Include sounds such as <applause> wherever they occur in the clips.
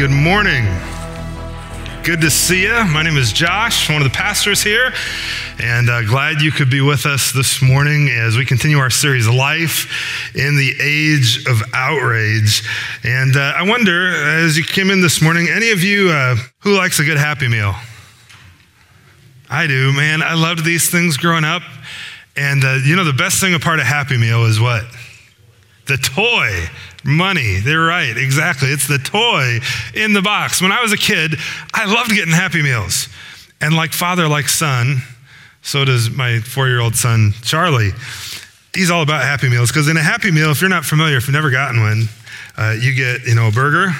Good morning. Good to see you. My name is Josh, one of the pastors here, and uh, glad you could be with us this morning as we continue our series, Life in the Age of Outrage. And uh, I wonder, as you came in this morning, any of you uh, who likes a good Happy Meal? I do, man. I loved these things growing up. And uh, you know, the best thing a part of Happy Meal is what? The toy. Money. They're right. Exactly. It's the toy in the box. When I was a kid, I loved getting Happy Meals. And like father, like son, so does my four year old son, Charlie. He's all about Happy Meals because in a Happy Meal, if you're not familiar, if you've never gotten one, uh, you get, you know, a burger,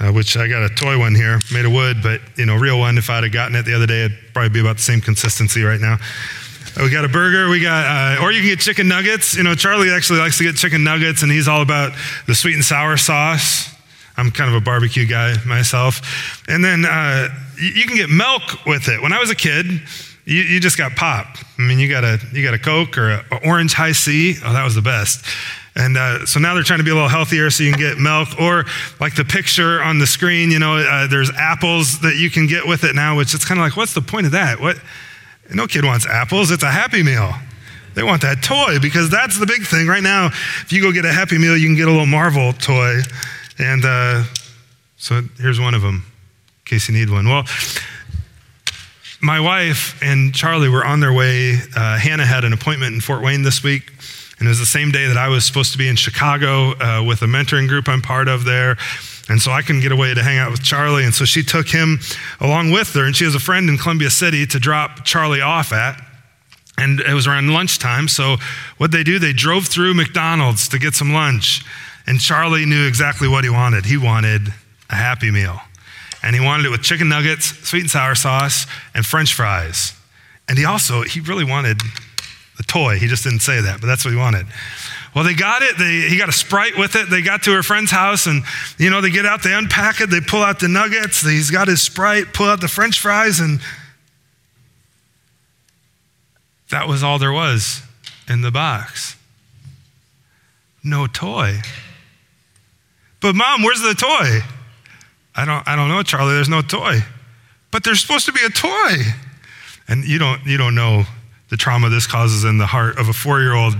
uh, which I got a toy one here made of wood, but, you know, real one, if I'd have gotten it the other day, it'd probably be about the same consistency right now. We got a burger. We got, uh, or you can get chicken nuggets. You know, Charlie actually likes to get chicken nuggets, and he's all about the sweet and sour sauce. I'm kind of a barbecue guy myself. And then uh, you, can get milk with it. When I was a kid, you, you, just got pop. I mean, you got a you got a Coke or an orange Hi-C. Oh, that was the best. And uh, so now they're trying to be a little healthier so you can get milk. Or like the picture on the screen, you know, uh, there's apples that you can get with it now, which it's kind of like, what's the point of that? What? No kid wants apples, it's a Happy Meal. They want that toy because that's the big thing. Right now, if you go get a Happy Meal, you can get a little Marvel toy. And uh, so here's one of them, in case you need one. Well, my wife and Charlie were on their way. Uh, Hannah had an appointment in Fort Wayne this week. And it was the same day that I was supposed to be in Chicago uh, with a mentoring group I'm part of there. And so I couldn't get away to hang out with Charlie. And so she took him along with her. And she has a friend in Columbia City to drop Charlie off at. And it was around lunchtime. So what they do, they drove through McDonald's to get some lunch. And Charlie knew exactly what he wanted. He wanted a Happy Meal. And he wanted it with chicken nuggets, sweet and sour sauce, and french fries. And he also, he really wanted the toy. He just didn't say that, but that's what he wanted. Well, they got it. They, he got a Sprite with it. They got to her friend's house and, you know, they get out, they unpack it, they pull out the nuggets. He's got his Sprite, pull out the french fries, and that was all there was in the box. No toy. But mom, where's the toy? I don't, I don't know, Charlie. There's no toy. But there's supposed to be a toy. And you don't, you don't know the trauma this causes in the heart of a four year old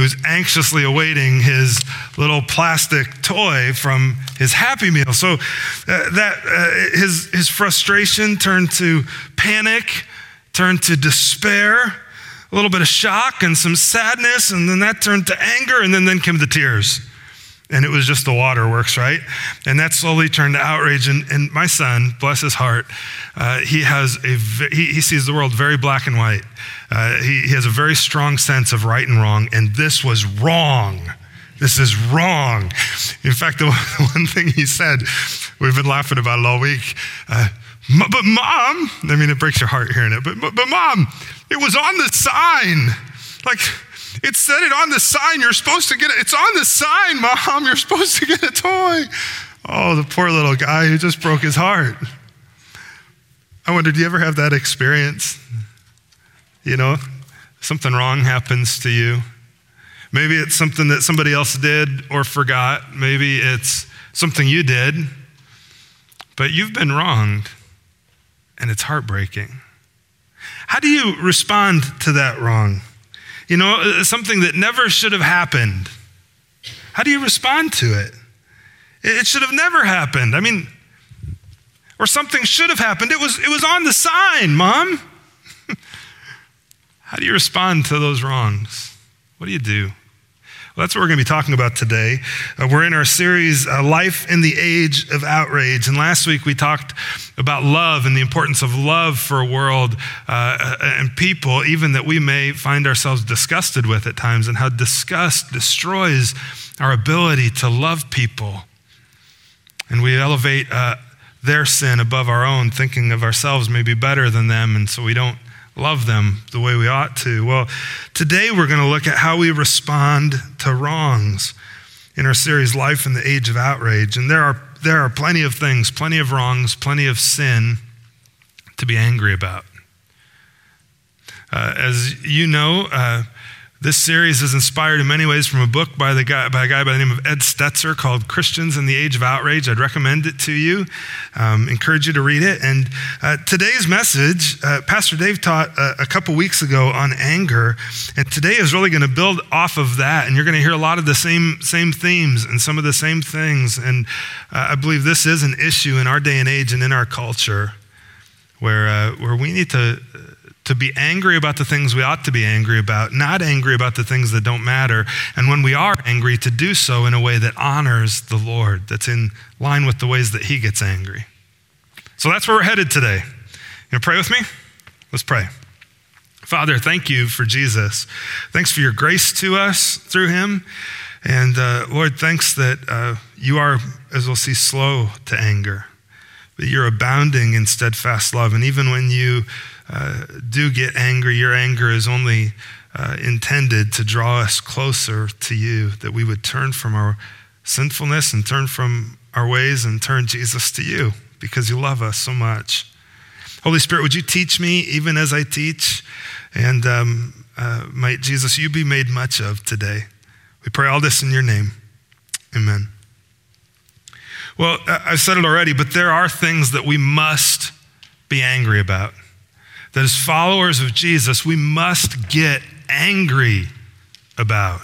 who's anxiously awaiting his little plastic toy from his Happy Meal. So uh, that uh, his, his frustration turned to panic, turned to despair, a little bit of shock and some sadness, and then that turned to anger, and then, then came the tears. And it was just the waterworks, right? And that slowly turned to outrage. And, and my son, bless his heart, uh, he has a he, he sees the world very black and white. Uh, he, he has a very strong sense of right and wrong, and this was wrong. This is wrong. In fact, the <laughs> one thing he said, we've been laughing about it all week. Uh, but mom, I mean, it breaks your heart hearing it, but, but, but mom, it was on the sign. Like, it said it on the sign. You're supposed to get it. It's on the sign, mom. You're supposed to get a toy. Oh, the poor little guy who just broke his heart. I wonder, do you ever have that experience? You know, something wrong happens to you. Maybe it's something that somebody else did or forgot. Maybe it's something you did, but you've been wronged and it's heartbreaking. How do you respond to that wrong? You know, uh, something that never should have happened. How do you respond to it? It should have never happened. I mean, or something should have happened. It was, it was on the sign, mom. <laughs> How do you respond to those wrongs? What do you do? Well, that's what we're going to be talking about today. Uh, we're in our series, uh, Life in the Age of Outrage. And last week we talked about love and the importance of love for a world uh, and people, even that we may find ourselves disgusted with at times, and how disgust destroys our ability to love people. And we elevate uh, their sin above our own, thinking of ourselves maybe better than them, and so we don't love them the way we ought to. Well, today we're going to look at how we respond to wrongs in our series Life in the Age of Outrage. And there are, there are plenty of things, plenty of wrongs, plenty of sin to be angry about. Uh, as you know, uh, This series is inspired in many ways from a book by, the guy, by a guy by the name of Ed Stetzer called Christians in the Age of Outrage. I'd recommend it to you, um, encourage you to read it. And uh, today's message, uh, Pastor Dave taught a, a couple weeks ago on anger. And today is really going to build off of that. And you're going to hear a lot of the same, same themes and some of the same things. And uh, I believe this is an issue in our day and age and in our culture where, uh, where we need to to be angry about the things we ought to be angry about, not angry about the things that don't matter. And when we are angry, to do so in a way that honors the Lord, that's in line with the ways that He gets angry. So that's where we're headed today. You know, pray with me? Let's pray. Father, thank you for Jesus. Thanks for your grace to us through him. And uh, Lord, thanks that uh, you are, as we'll see, slow to anger, but you're abounding in steadfast love. And even when you uh, do get angry, your anger is only uh, intended to draw us closer to you, that we would turn from our sinfulness and turn from our ways and turn Jesus to you because you love us so much. Holy Spirit, would you teach me even as I teach? And um, uh, might Jesus, you be made much of today. We pray all this in your name. Amen. Well, I've said it already, but there are things that we must be angry about that as followers of Jesus, we must get angry about.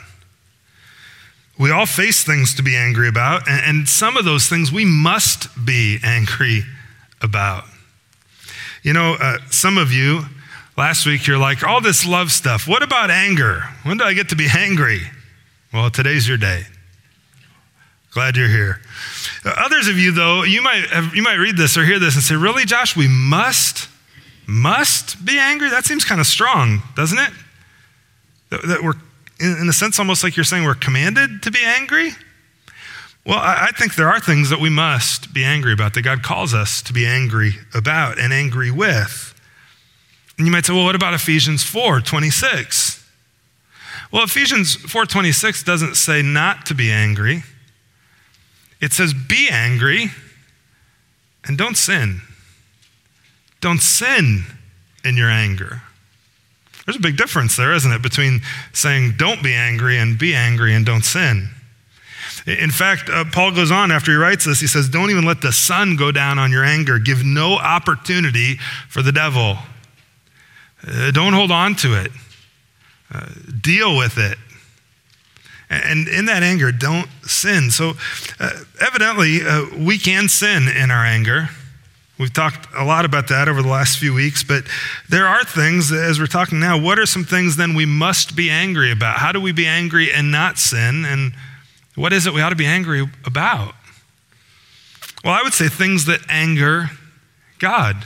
We all face things to be angry about, and, some of those things we must be angry about. You know, uh, some of you, last week, you're like, all this love stuff. What about anger? When do I get to be angry? Well, today's your day. Glad you're here. Others of you, though, you might, have, you might read this or hear this and say, Really, Josh, we must must be angry? That seems kind of strong, doesn't it? That, that we're, in, in a sense, almost like you're saying we're commanded to be angry? Well, I, I think there are things that we must be angry about, that God calls us to be angry about and angry with. And you might say, well, what about Ephesians 4 26? Well, Ephesians 4:26 doesn't say not to be angry. It says be angry and don't sin. Don't sin in your anger. There's a big difference there, isn't it, between saying don't be angry and be angry and don't sin. In fact, uh, Paul goes on after he writes this, he says, Don't even let the sun go down on your anger. Give no opportunity for the devil. Uh, don't hold on to it, uh, deal with it. And in that anger, don't sin. So, uh, evidently, uh, we can sin in our anger. We've talked a lot about that over the last few weeks, but there are things, as we're talking now, what are some things then we must be angry about? How do we be angry and not sin? And what is it we ought to be angry about? Well, I would say things that anger God.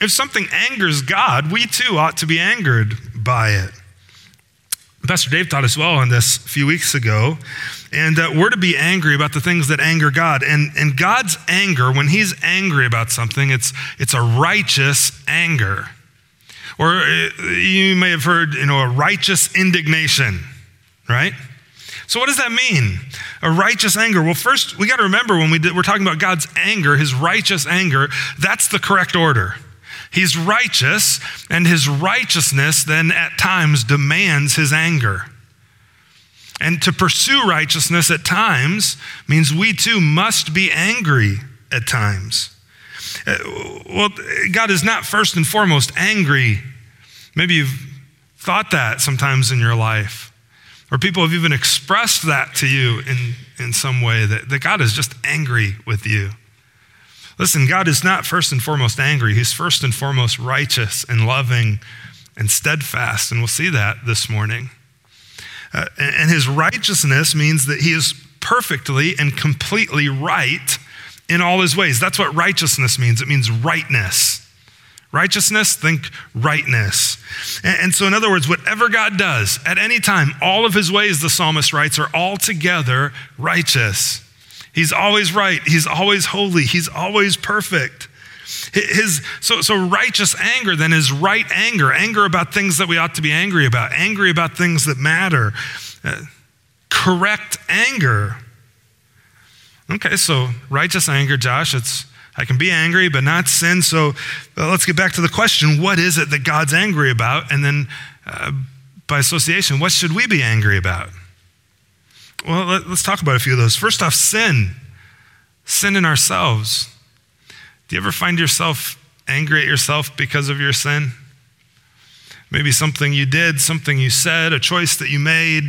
If something angers God, we too ought to be angered by it. Pastor Dave taught us well on this a few weeks ago. And uh, we're to be angry about the things that anger God. And, and God's anger, when He's angry about something, it's, it's a righteous anger. Or uh, you may have heard, you know, a righteous indignation, right? So, what does that mean? A righteous anger. Well, first, we got to remember when we did, we're talking about God's anger, His righteous anger, that's the correct order. He's righteous, and his righteousness then at times demands his anger. And to pursue righteousness at times means we too must be angry at times. Uh, well, God is not first and foremost angry. Maybe you've thought that sometimes in your life, or people have even expressed that to you in, in some way that, that God is just angry with you. Listen, God is not first and foremost angry. He's first and foremost righteous and loving and steadfast. And we'll see that this morning. Uh, and his righteousness means that he is perfectly and completely right in all his ways. That's what righteousness means. It means rightness. Righteousness, think rightness. And, and, so, in other words, whatever God does at any time, all of his ways, the psalmist writes, are altogether righteous. He's always right. He's always holy. He's always perfect. His, so, so righteous anger then is right anger, anger about things that we ought to be angry about, angry about things that matter, uh, correct anger. Okay, so righteous anger, Josh, it's I can be angry but not sin. So uh, let's get back to the question what is it that God's angry about? And then uh, by association, what should we be angry about? Well, let, us talk about a few of those. First off, sin. Sin in ourselves. Do you ever find yourself angry at yourself because of your sin? Maybe something you did, something you said, a choice that you made.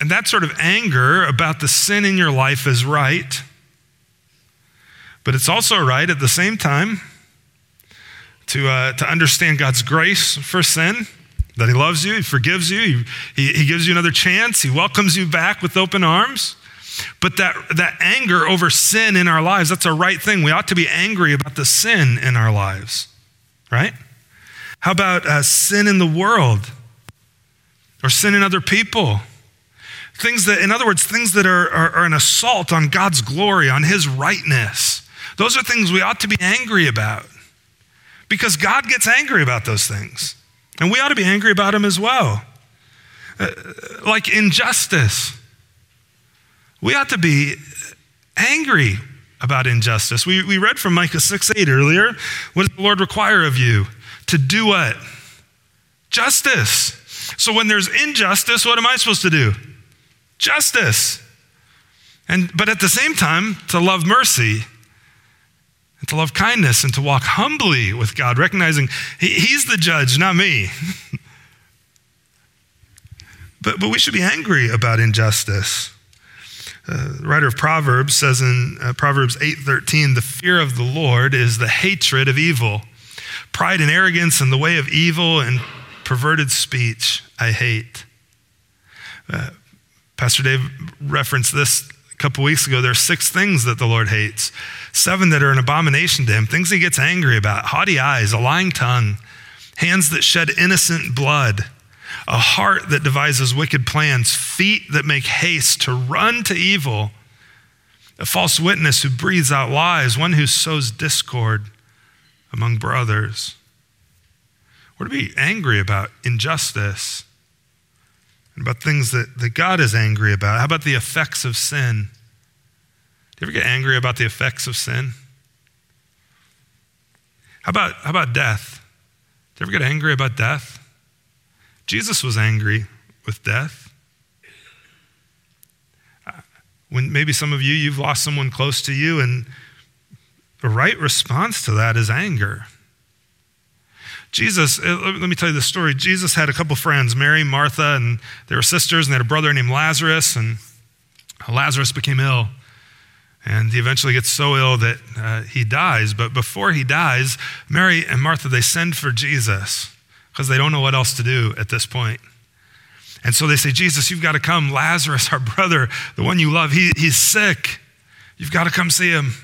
And that sort of anger about the sin in your life is right. But it's also right at the same time to, uh, to understand God's grace for sin, that He loves you, He forgives you, he, he, he gives you another chance, He welcomes you back with open arms. But that, that anger over sin in our lives, that's a right thing. We ought to be angry about the sin in our lives, right? How about uh, sin in the world or sin in other people? Things that, in other words, things that are, are, are an assault on God's glory, on His rightness. Those are things we ought to be angry about because God gets angry about those things. And we ought to be angry about them as well. Uh, like injustice. We ought to be angry about injustice. We, we read from Micah 6 8 earlier. What does the Lord require of you? To do what? Justice. So when there's injustice, what am I supposed to do? Justice. And, but at the same time, to love mercy and to love kindness and to walk humbly with God, recognizing he, He's the judge, not me. <laughs> but, but we should be angry about injustice. Uh, the writer of Proverbs says in uh, Proverbs 8:13, "The fear of the Lord is the hatred of evil. Pride and arrogance and the way of evil and perverted speech I hate." Uh, Pastor Dave referenced this a couple weeks ago. There are six things that the Lord hates seven that are an abomination to him, things he gets angry about haughty eyes, a lying tongue, hands that shed innocent blood, a heart that devises wicked plans, feet that make haste to run to evil, a false witness who breathes out lies, one who sows discord among brothers. We're to be angry about injustice and about things that, that God is angry about. How about the effects of sin? Do you ever get angry about the effects of sin? How about, how about death? Do you ever get angry about death? Jesus was angry with death. When maybe some of you, you've lost someone close to you, and the right response to that is anger. Jesus, uh, let me tell you the story. Jesus had a couple friends, Mary, Martha, and they were sisters, and they had a brother named Lazarus, and Lazarus became ill. And he eventually gets so ill that uh, he dies. But before he dies, Mary and Martha, they send for Jesus because they don't know what else to do at this point. And so they say, Jesus, you've got to come. Lazarus, our brother, the one you love, he, he's sick. You've got to come see him.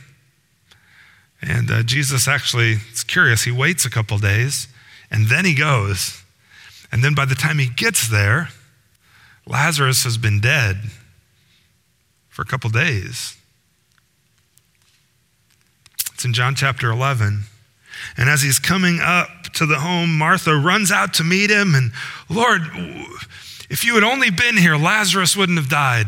And uh, Jesus actually, it's curious, he waits a couple days and then he goes. And then by the time he gets there, Lazarus has been dead for a couple days. It's in John chapter 11. And as he's coming up to the home, Martha runs out to meet him. And Lord, if you had only been here, Lazarus wouldn't have died.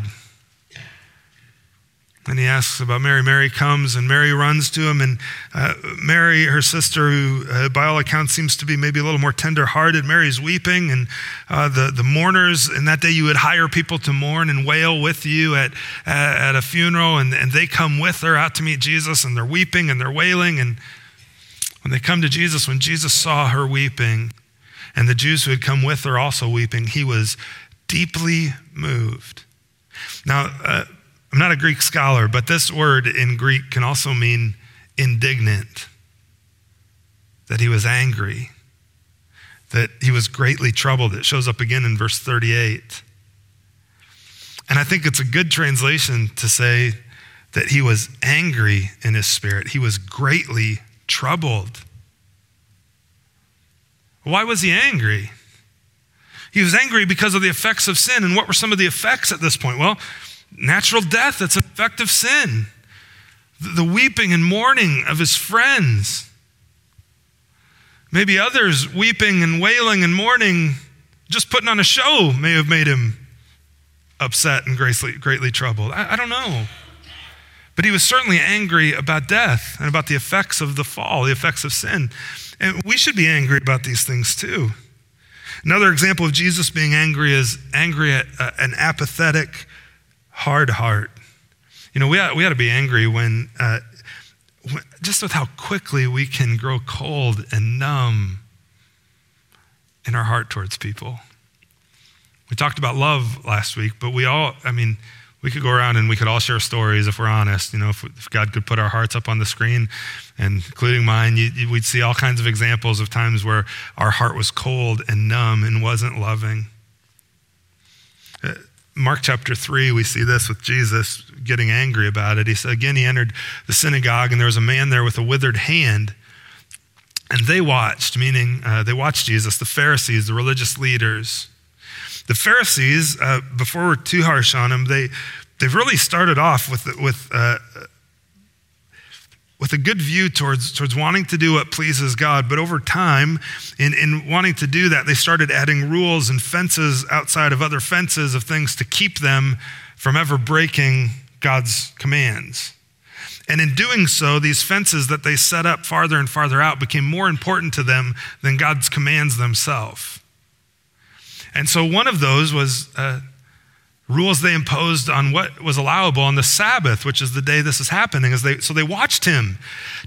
And he asks about Mary. Mary comes and Mary runs to him. And uh, Mary, her sister, who uh, by all accounts seems to be maybe a little more tender hearted, Mary's weeping. And uh, the, the mourners, in that day, you would hire people to mourn and wail with you at, at, at a funeral. And, and they come with her out to meet Jesus and they're weeping and they're wailing. And when they come to Jesus, when Jesus saw her weeping, and the Jews who had come with her also weeping, he was deeply moved. Now, uh, I'm not a Greek scholar, but this word in Greek can also mean indignant, that he was angry, that he was greatly troubled. It shows up again in verse 38. And I think it's a good translation to say that he was angry in his spirit, he was greatly troubled. Why was he angry? He was angry because of the effects of sin. And what were some of the effects at this point? Well, Natural death, that's an effect of sin. The weeping and mourning of his friends. Maybe others weeping and wailing and mourning, just putting on a show, may have made him upset and greatly, greatly troubled. I, I don't know. But he was certainly angry about death and about the effects of the fall, the effects of sin. And we should be angry about these things too. Another example of Jesus being angry is angry at uh, an apathetic, hard heart. You know, we ought, we ought to be angry when, uh, when, just with how quickly we can grow cold and numb in our heart towards people. We talked about love last week, but we all, I mean, we could go around and we could all share stories if we're honest. You know, if, if God could put our hearts up on the screen, and including mine, you, you, we'd see all kinds of examples of times where our heart was cold and numb and wasn't loving. Uh, Mark chapter 3, we see this with Jesus getting angry about it. He said, again, he entered the synagogue, and there was a man there with a withered hand. And they watched, meaning uh, they watched Jesus, the Pharisees, the religious leaders. The Pharisees, uh, before we're too harsh on them, they, they've really started off with, with, uh, with a good view towards, towards wanting to do what pleases God. But over time, in, in wanting to do that, they started adding rules and fences outside of other fences of things to keep them from ever breaking God's commands. And in doing so, these fences that they set up farther and farther out became more important to them than God's commands themselves. And so one of those was uh, rules they imposed on what was allowable on the Sabbath, which is the day this is happening. As they, so they watched him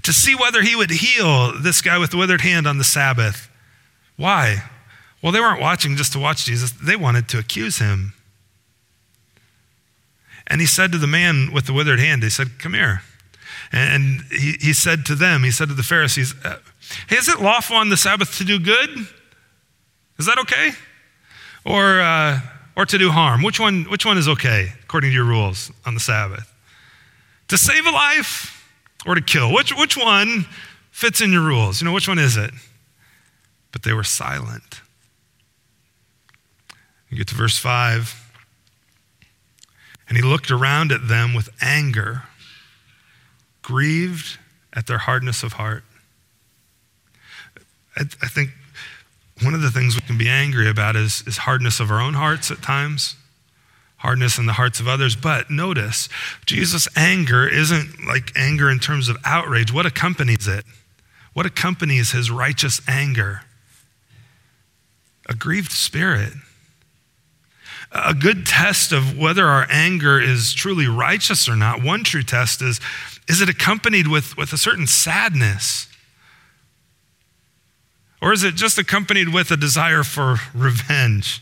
to see whether he would heal this guy with the withered hand on the Sabbath. Why? Well, they weren't watching just to watch Jesus, they wanted to accuse him. And he said to the man with the withered hand, he said, Come here. And he, he said to them, he said to the Pharisees, uh, Hey, is it lawful on the Sabbath to do good? Is that okay? Or, uh, or to do harm? Which one, which one is okay according to your rules on the Sabbath? To save a life or to kill? Which, which one fits in your rules? You know, which one is it? But they were silent. You get to verse 5. And he looked around at them with anger, grieved at their hardness of heart. I, I think one of the things we can be angry about is, is hardness of our own hearts at times, hardness in the hearts of others. But notice, Jesus' anger isn't like anger in terms of outrage. What accompanies it? What accompanies his righteous anger? A grieved spirit. A good test of whether our anger is truly righteous or not, one true test is is it accompanied with, with a certain sadness? Or is it just accompanied with a desire for revenge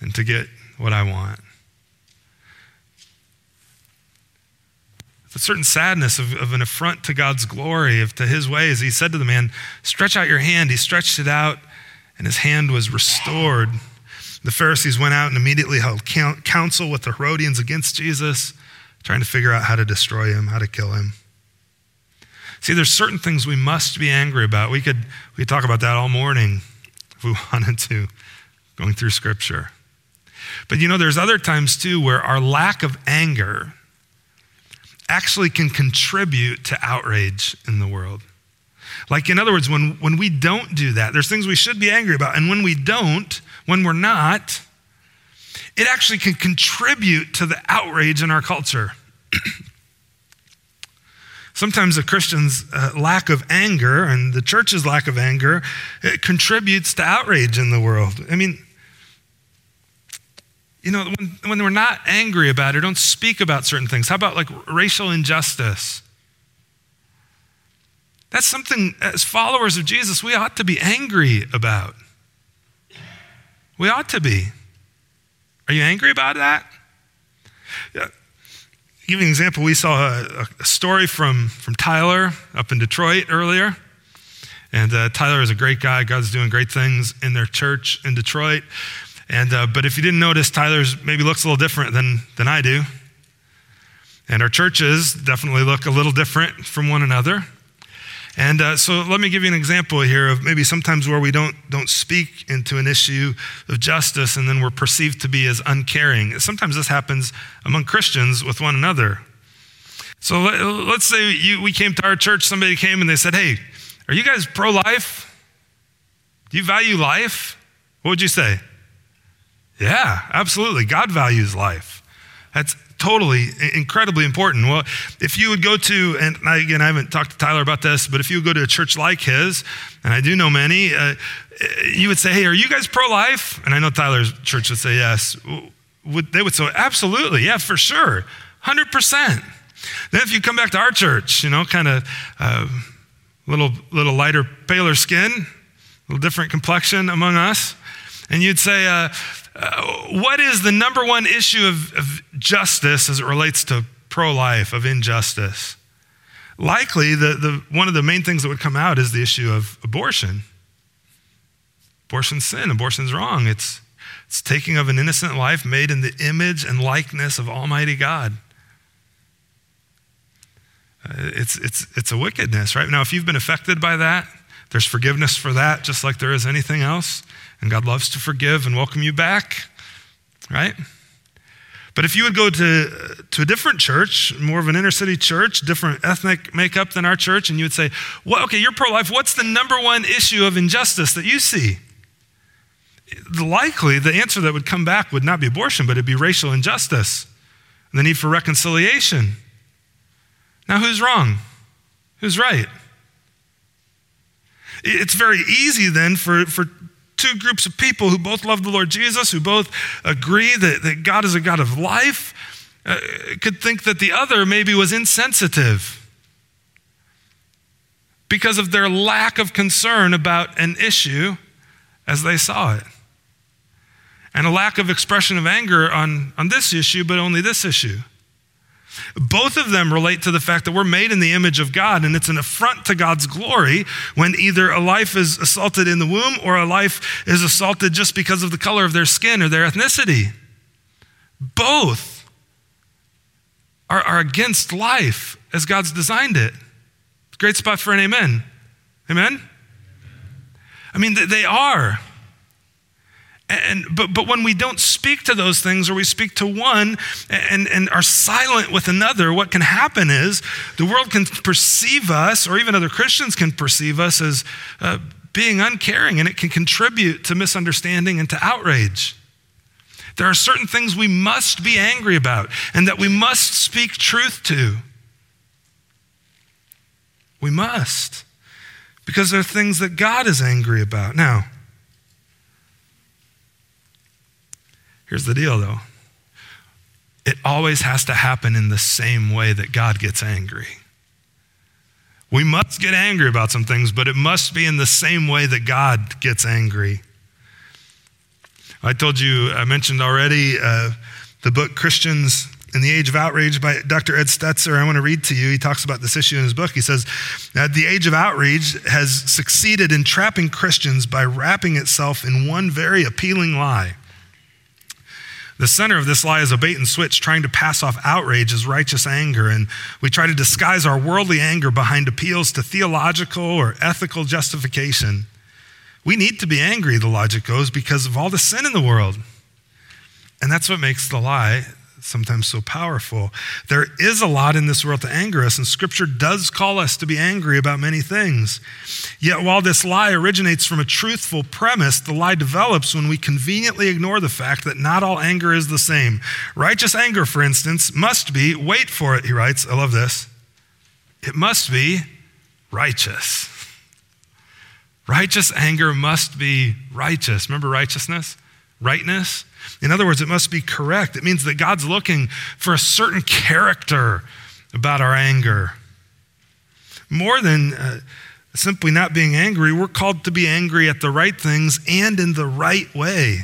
and to get what I want? a certain sadness of, of, an affront to God's glory, of to his ways. He said to the man, Stretch out your hand. He stretched it out, and his hand was restored. The Pharisees went out and immediately held counsel with the Herodians against Jesus, trying to figure out how to destroy him, how to kill him. See, there's certain things we must be angry about. We could, we could talk about that all morning if we <laughs> wanted to, going through Scripture. But you know, there's other times too where our lack of anger actually can contribute to outrage in the world. Like, in other words, when, when we don't do that, there's things we should be angry about. And when we don't, when we're not, it actually can contribute to the outrage in our culture. <clears throat> Sometimes a Christian's uh, lack of anger and the church's lack of anger contributes to outrage in the world. I mean, you know, when, when we're not angry about it, don't speak about certain things. How about like racial injustice? That's something, as followers of Jesus, we ought to be angry about. We ought to be. Are you angry about that? Give you an example, we saw a, a, story from, from Tyler up in Detroit earlier. And uh, Tyler is a great guy. God's doing great things in their church in Detroit. And, uh, but if you didn't notice, Tyler's maybe looks a little different than, than I do. And our churches definitely look a little different from one another. And uh, so let me give you an example here of maybe sometimes where we don't, don't speak into an issue of justice and then we're perceived to be as uncaring. Sometimes this happens among Christians with one another. So let, us say you, we came to our church, somebody came and they said, Hey, are you guys pro life? Do you value life? What would you say? Yeah, absolutely. God values life. That's totally incredibly important. Well, if you would go to, and again, I haven't talked to Tyler about this, but if you would go to a church like his, and I do know many, uh, you would say, hey, are you guys pro life? And I know Tyler's church would say yes. Would, they would say, absolutely, yeah, for sure, 100%. Then if you come back to our church, you know, kind of uh, little, little lighter, paler skin, a little different complexion among us, and you'd say, uh, uh, what is the number one issue of, of justice as it relates to pro life, of injustice? Likely, the, the, one of the main things that would come out is the issue of abortion. Abortion's sin, abortion's wrong. It's, it's taking of an innocent life made in the image and likeness of Almighty God. Uh, it's, it's, it's a wickedness, right? Now, if you've been affected by that, there's forgiveness for that, just like there is anything else. And God loves to forgive and welcome you back, right? But if you would go to, to a different church, more of an inner city church, different ethnic makeup than our church, and you would say, well, okay, you're pro life. What's the number one issue of injustice that you see? Likely, the answer that would come back would not be abortion, but it'd be racial injustice and the need for reconciliation. Now, who's wrong? Who's right? It's very easy then for, for two groups of people who both love the Lord Jesus, who both agree that, that God is a God of life, uh, could think that the other maybe was insensitive because of their lack of concern about an issue as they saw it. And a lack of expression of anger on, on this issue, but only this issue. Both of them relate to the fact that we're made in the image of God, and it's an affront to God's glory when either a life is assaulted in the womb or a life is assaulted just because of the color of their skin or their ethnicity. Both are, are against life as God's designed it. Great spot for an amen. Amen? I mean, they are. And, but, but when we don't speak to those things or we speak to one and, and are silent with another, what can happen is the world can perceive us, or even other Christians can perceive us as uh, being uncaring, and it can contribute to misunderstanding and to outrage. There are certain things we must be angry about and that we must speak truth to. We must, because there are things that God is angry about. Now, Here's the deal, though it always has to happen in the same way that God gets angry. We must get angry about some things, but it must be in the same way that God gets angry. I told you, I mentioned already uh, the book Christians in the Age of Outrage by Dr. Ed Stetzer. I want to read to you. He talks about this issue in his book. He says the Age of Outrage has succeeded in trapping Christians by wrapping itself in one very appealing lie. The center of this lie is a bait and switch trying to pass off outrage as righteous anger. And we try to disguise our worldly anger behind appeals to theological or ethical justification. We need to be angry, the logic goes, because of all the sin in the world. And that's what makes the lie sometimes so powerful. There is a lot in this world to anger us, and Scripture does call us to be angry about many things. Yet, while this lie originates from a truthful premise, the lie develops when we conveniently ignore the fact that not all anger is the same. Righteous anger, for instance, must be, wait for it, he writes, I love this, it must be righteous. Righteous anger must be righteous. Remember righteousness? Rightness? In other words, it must be correct. It means that God's looking for a certain character about our anger. More than uh, simply not being angry, we're called to be angry at the right things and in the right way.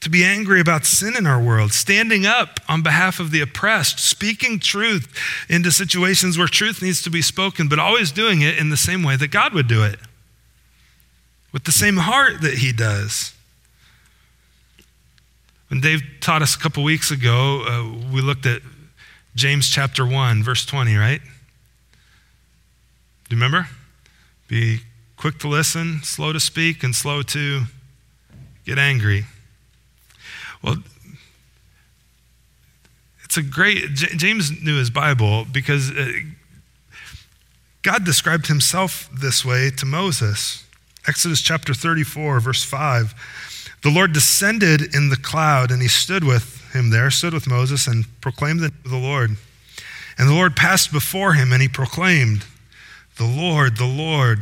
To be angry about sin in our world, standing up on behalf of the oppressed, speaking truth into situations where truth needs to be spoken, but always doing it in the same way that God would do it, with the same heart that He does. When Dave taught us a couple weeks ago, uh, we looked at James chapter 1, verse 20, right? Do you remember? Be quick to listen, slow to speak, and slow to get angry. Well, it's a great, J- James knew his Bible because uh, God described himself this way to Moses. Exodus chapter 34, verse 5. The Lord descended in the cloud, and he stood with him there, stood with Moses, and proclaimed the, name of the Lord. And the Lord passed before him, and he proclaimed, The Lord, the Lord,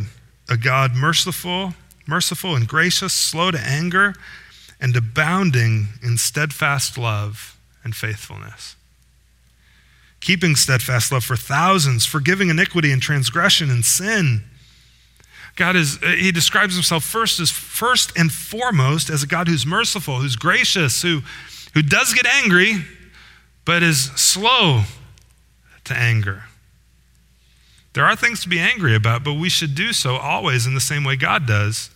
a God merciful merciful and gracious, slow to anger, and abounding in steadfast love and faithfulness. Keeping steadfast love for thousands, forgiving iniquity and transgression and sin. God is, uh, he describes himself first as first and foremost as a God who's merciful, who's gracious, who, who does get angry, but is slow to anger. There are things to be angry about, but we should do so always in the same way God does.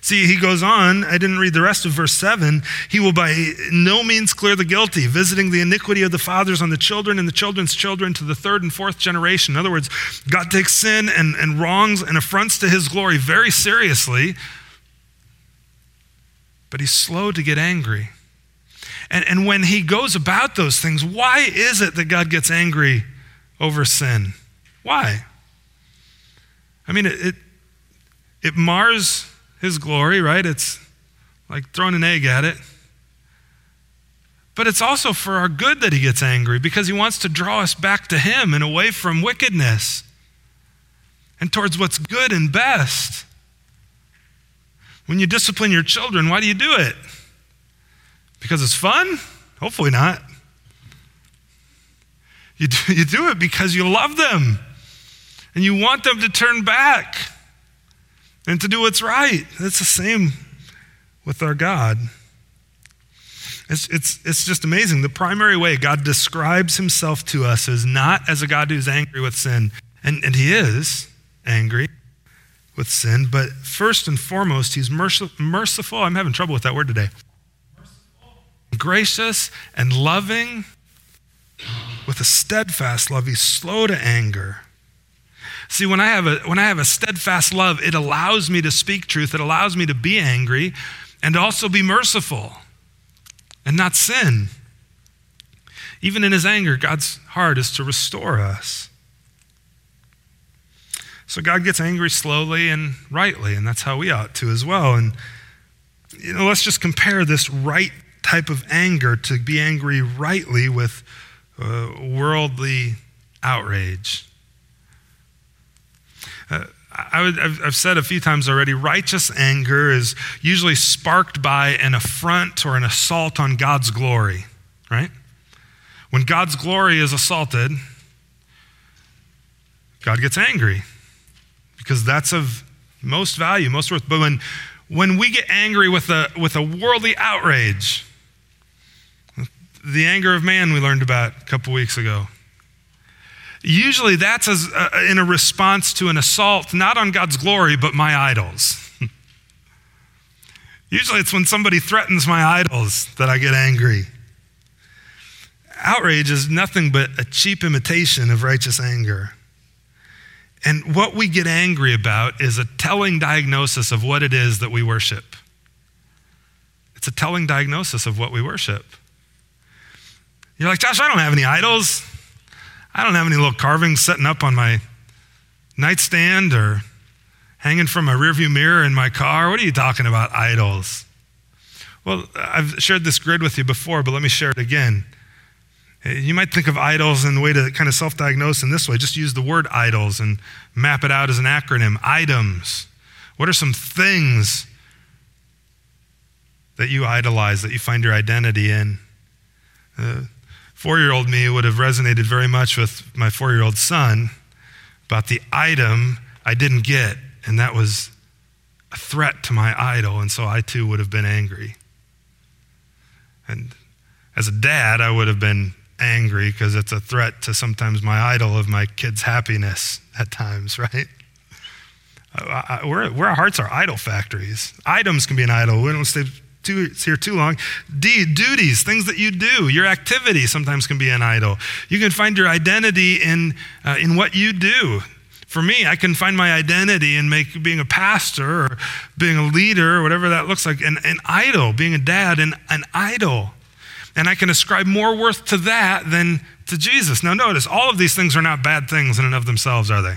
See, he goes on, I didn't read the rest of verse 7. He will by no means clear the guilty, visiting the iniquity of the fathers on the children and the children's children to the third and fourth generation. In other words, God takes sin and, and wrongs and affronts to his glory very seriously, but he's slow to get angry. And, and when he goes about those things, why is it that God gets angry over sin? Why? I mean, it, it, it mars his glory, right? It's like throwing an egg at it. But it's also for our good that he gets angry because he wants to draw us back to him and away from wickedness and towards what's good and best. When you discipline your children, why do you do it? Because it's fun? Hopefully not. You do, <laughs> you do it because you love them and you want them to turn back and to do what's right. It's the same with our God. It's, it's, it's just amazing. The primary way God describes himself to us is not as a God who's angry with sin, and, and he is angry with sin, but first and foremost, he's merciful. I'm having trouble with that word today. Merciful, gracious, and loving with a steadfast love. He's slow to anger. See, when I have a when I have a steadfast love, it allows me to speak truth, it allows me to be angry and also be merciful and not sin. Even in his anger, God's heart is to restore us. So God gets angry slowly and rightly, and that's how we ought to as well. And you know, let's just compare this right type of anger to be angry rightly with uh, worldly outrage. Uh, I, I've, I've said a few times already righteous anger is usually sparked by an affront or an assault on God's glory, right? When God's glory is assaulted, God gets angry because that's of most value, most worth. But when, when we get angry with a, with a worldly outrage, the anger of man we learned about a couple weeks ago, Usually that's as, uh, in a response to an assault, not on God's glory, but my idols. <laughs> Usually it's when somebody threatens my idols that I get angry. Outrage is nothing but a cheap imitation of righteous anger. And what we get angry about is a telling diagnosis of what it is that we worship. It's a telling diagnosis of what we worship. You're like, Josh, I don't have any idols. I don't have any little carvings setting up on my nightstand or hanging from my rearview mirror in my car. What are you talking about, idols? Well, I've shared this grid with you before, but let me share it again. You might think of idols in the way to kind of self diagnose in this way. Just use the word idols and map it out as an acronym. Items. What are some things that you idolize, that you find your identity in? Uh, Four year old me would have resonated very much with my four year old son about the item I didn't get, and that was a threat to my idol, and so I too would have been angry. And as a dad, I would have been angry because it's a threat to sometimes my idol of my kid's happiness at times, <laughs> right? I, I, we're, we're, our hearts are idol factories. Items can be an idol. We don't stay too, here too long. D, duties, things that you do, your activity sometimes can be an idol. You can find your identity in, uh, in what you do. For me, I can find my identity in make, being a pastor or being a leader or whatever that looks like, an, an idol, being a dad, an, an idol. And I can ascribe more worth to that than to Jesus. Now, notice, all of these things are not bad things in and of themselves, are they?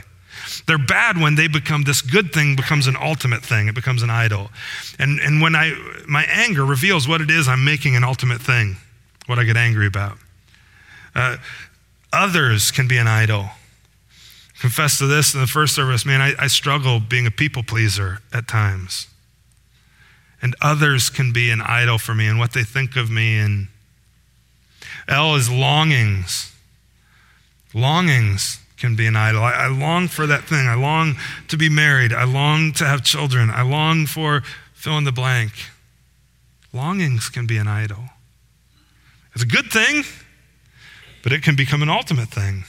They're bad when they become this good thing becomes an ultimate thing. It becomes an idol. And, and when I, my anger reveals what it is I'm making an ultimate thing, what I get angry about. Uh, others can be an idol. Confess to this in the first service, man, I, I struggle being a people pleaser at times. And others can be an idol for me and what they think of me. And L is longings. Longings can be an idol. I, I, long for that thing. I long to be married. I long to have children. I long for fill in the blank. Longings can be an idol. It's a good thing, but it can become an ultimate thing.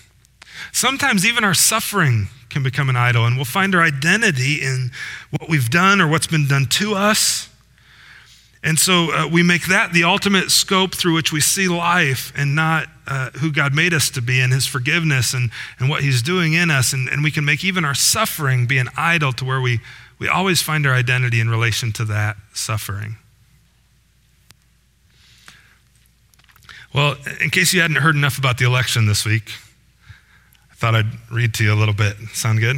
Sometimes even our suffering can become an idol, and we'll find our identity in what we've done or what's been done to us. And so uh, we make that the ultimate scope through which we see life and not uh, who God made us to be and his forgiveness and, and what he's doing in us. And, and we can make even our suffering be an idol to where we, we always find our identity in relation to that suffering. Well, in case you hadn't heard enough about the election this week, I thought I'd read to you a little bit. Sound good?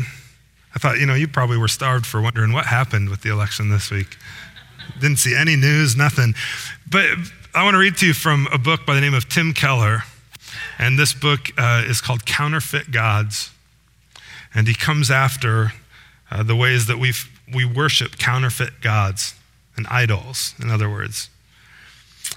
I thought, you know, you probably were starved for wondering what happened with the election this week. Didn't see any news, nothing. But I want to read to you from a book by the name of Tim Keller. And this book uh, is called Counterfeit Gods. And he comes after uh, the ways that we we worship counterfeit gods and idols, in other words.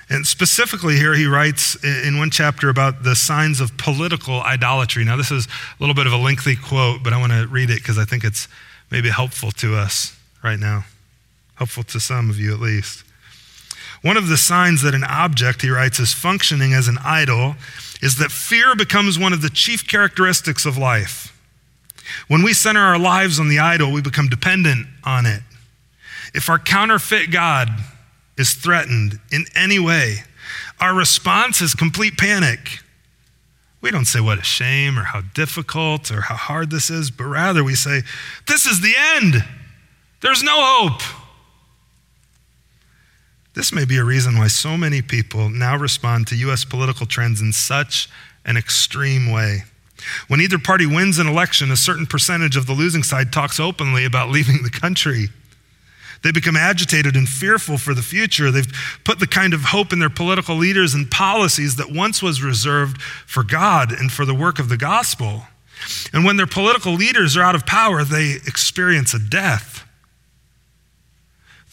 And specifically, here he writes in one chapter about the signs of political idolatry. Now, this is a little bit of a lengthy quote, but I want to read it because I think it's maybe helpful to us right now, helpful to some of you at least. One of the signs that an object, he writes, is functioning as an idol is that fear becomes one of the chief characteristics of life. When we center our lives on the idol, we become dependent on it. If our counterfeit God is threatened in any way, our response is complete panic. We don't say what a shame or how difficult or how hard this is, but rather we say, This is the end. There's no hope. This may be a reason why so many people now respond to U.S. political trends in such an extreme way. When either party wins an election, a certain percentage of the losing side talks openly about leaving the country. They become agitated and fearful for the future. They've put the kind of hope in their political leaders and policies that once was reserved for God and for the work of the gospel. And when their political leaders are out of power, they experience a death.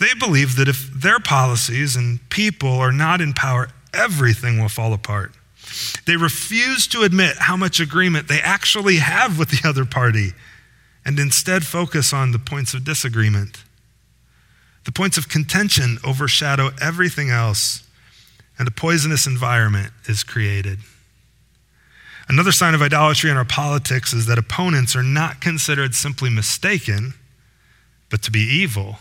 They believe that if their policies and people are not in power, everything will fall apart. They refuse to admit how much agreement they actually have with the <laughs> other party and instead focus on the points of disagreement. The points of contention overshadow everything else, and a poisonous environment is created. Another sign of idolatry in our politics is that opponents are not considered simply mistaken, but to be evil.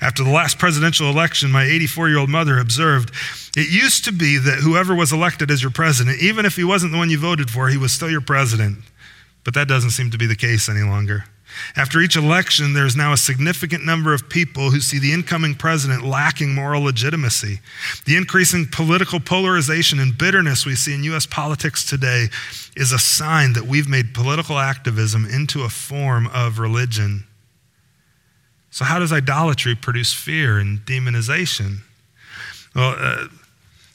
After the last presidential election, my 84 year old mother observed it used to be that whoever was elected as your president, even if he wasn't the one you voted for, he was still your president. But that doesn't seem to be the case any longer. After each election, there's now a significant number of people who see the incoming president lacking moral legitimacy. The increasing political polarization and bitterness we see in U.S. politics today is a sign that we've made political activism into a form of religion. So, how does idolatry produce fear and demonization? Well, uh,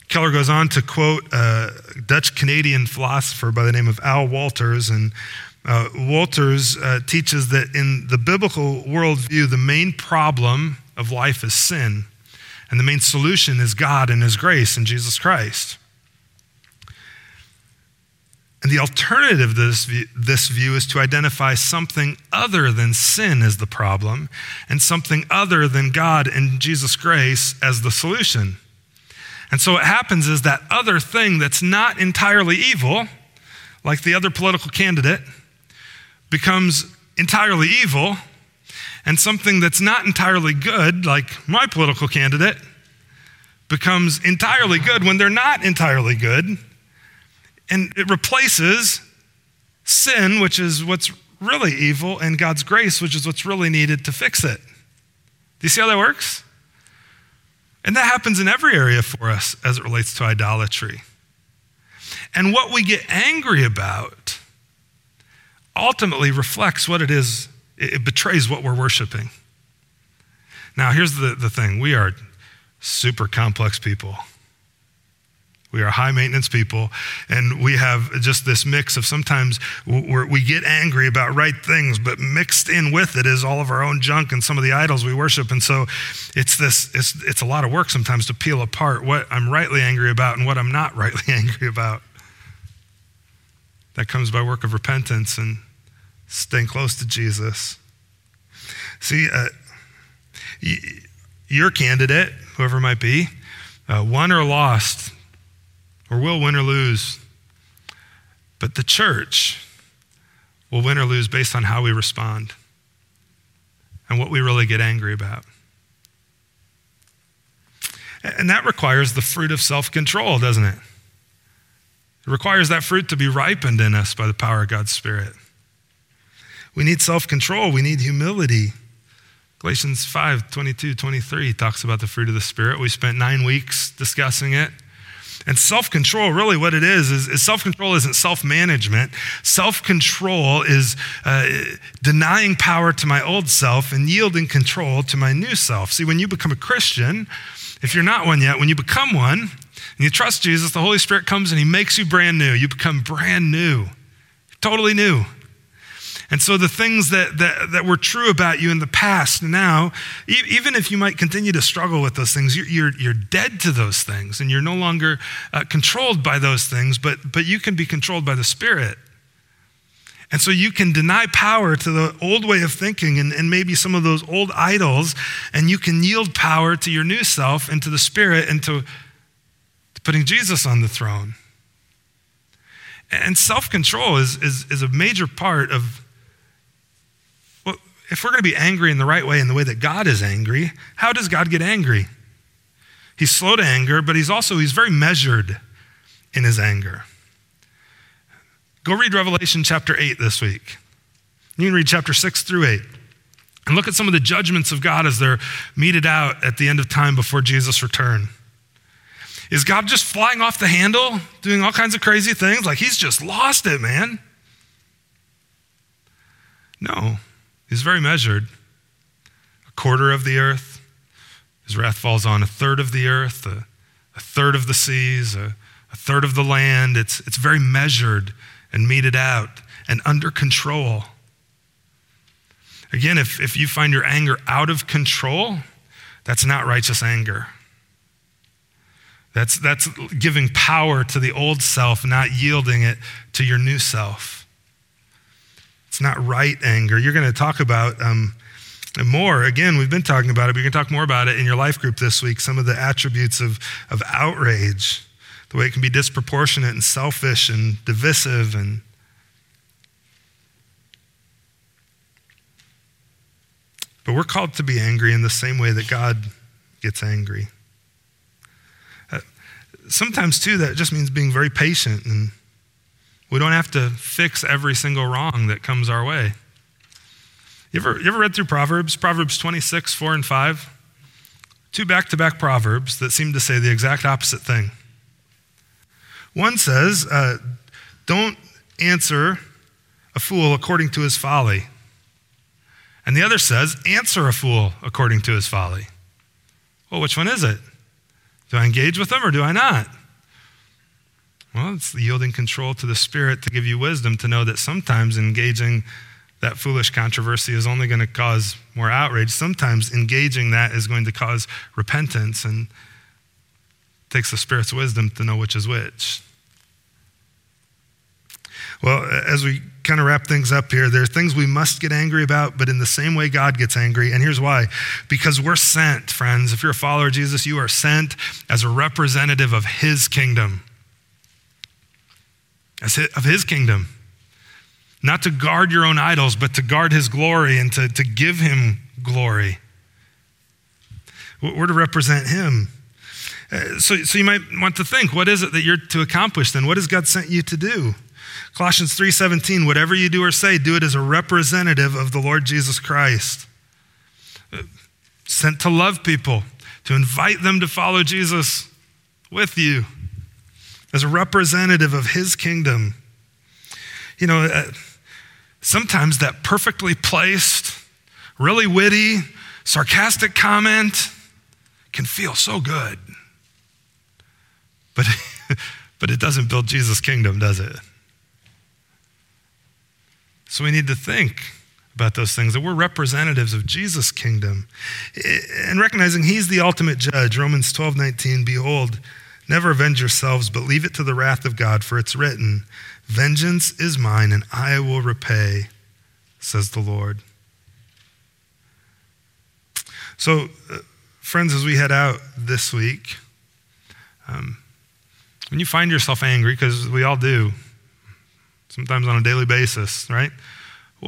Keller goes on to quote a Dutch Canadian philosopher by the name of Al Wolters. and uh, Wolters uh, teaches that in the biblical worldview, the main problem of life is sin, and the main solution is God and His grace in Jesus Christ. And the alternative to this view, this view is to identify something other than sin as the problem and something other than God and Jesus' grace as the solution. And so what happens is that other thing that's not entirely evil, like the other political candidate, becomes entirely evil, and something that's not entirely good, like my political candidate, becomes entirely good when they're not entirely good. And it replaces sin, which is what's really evil, and God's grace, which is what's really needed to fix it. Do you see how that works? And that happens in every area for us as it relates to idolatry. And what we get angry about ultimately reflects what it is, it betrays what we're worshiping. Now, here's the, the thing we are super complex people. We are high maintenance people, and we have just this mix of sometimes we get angry about right things, but mixed in with it is all of our own junk and some of the idols we worship. And so it's this, it's, it's a lot of work sometimes to peel apart what I'm rightly angry about and what I'm not <laughs> rightly angry about. That comes by work of repentance and staying close to Jesus. See, uh, your candidate, whoever it might be, uh, won or lost, or will win or lose. But the church will win or lose based on how we respond and what we really get angry about. And that requires the fruit of self control, doesn't it? It requires that fruit to be ripened in us by the power of God's Spirit. We need self control, we need humility. Galatians 5 22, 23 talks about the fruit of the Spirit. We spent nine weeks discussing it. And self control, really, what it is, is, is self control isn't self management. Self control is uh, denying power to my old self and yielding control to my new self. See, when you become a Christian, if you're not one yet, when you become one and you trust Jesus, the Holy Spirit comes and He makes you brand new. You become brand new, totally new. And so the things that, that, that were true about you in the past now, e- even if you might continue to struggle with those things, you're, you're, you're dead to those things and you're no longer uh, controlled by those things, but, but you can be controlled by the Spirit. And so you can deny power to the old way of thinking and, and maybe some of those old idols, and you can yield power to your new self and to the Spirit and to, to putting Jesus on the throne. And self control is, is, is a major part of if we're going to be angry in the right way, in the way that God is angry, how does God get angry? He's slow to anger, but he's also he's very measured in his anger. Go read Revelation chapter 8 this week. You can read chapter 6 through 8. And look at some of the judgments of God as they're meted out at the end of time before Jesus' return. Is God just flying off the handle, doing all kinds of crazy things? Like he's just lost it, man. No. He's very measured. A quarter of the earth. His wrath falls on a third of the earth, a, a third of the seas, a, a third of the land. It's, it's very measured and meted out and under control. Again, if, if you find your anger out of control, that's not righteous anger. That's, that's giving power to the old self, not yielding it to your new self. It's not right anger. You're going to talk about um, more. Again, we've been talking about it, but you're going to talk more about it in your life group this week. Some of the attributes of, of outrage, the way it can be disproportionate and selfish and divisive and But we're called to be angry in the same way that God gets angry. Uh, sometimes, too, that just means being very patient and we don't have to fix every single wrong that comes our way. You ever, you ever read through Proverbs? Proverbs 26, 4 and 5? Two back to back Proverbs that seem to say the exact opposite thing. One says, uh, Don't answer a fool according to his folly. And the other says, Answer a fool according to his folly. Well, which one is it? Do I engage with them or do I not? Well, it's yielding control to the Spirit to give you wisdom to know that sometimes engaging that foolish controversy is only going to cause more outrage. Sometimes engaging that is going to cause repentance and takes the Spirit's wisdom to know which is which. Well, as we kind of wrap things up here, there are things we must get angry about, but in the same way God gets angry. And here's why because we're sent, friends. If you're a follower of Jesus, you are sent as a representative of His kingdom of his kingdom. Not to guard your own idols, but to guard his glory and to, to give him glory. We're to represent him. Uh, so, so you might want to think, what is it that you're to accomplish then? What has God sent you to do? Colossians 3:17, whatever you do or say, do it as a representative of the Lord Jesus Christ. Uh, sent to love people, to invite them to follow Jesus with you as a representative of his kingdom. You know, uh, sometimes that perfectly placed, really witty, sarcastic comment can feel so good. But <laughs> but it doesn't build Jesus' kingdom, does it? So we need to think about those things, that we're representatives of Jesus' kingdom. And recognizing he's the ultimate judge. Romans 12 19, behold, never avenge yourselves, but leave it to the wrath of God, for it's written, Vengeance is mine, and I will repay, says the Lord. So, uh, friends, as we head out this week, um, when you find yourself angry, because we all do, sometimes on a daily basis, right?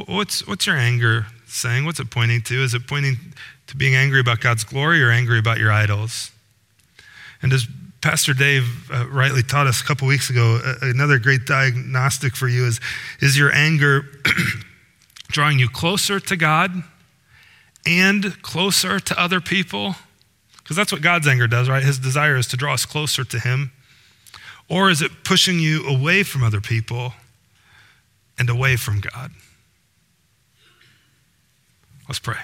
What's, what's your anger saying? What's it pointing to? Is it pointing to being angry about God's glory or angry about your idols? And as Pastor Dave uh, rightly taught us a couple weeks ago, uh, another great diagnostic for you is, is your anger <clears throat> drawing you closer to God and closer to other people? Because that's what God's anger does, right? His desire is to draw us closer to Him. Or is it pushing you away from other people and away from God? Let's pray.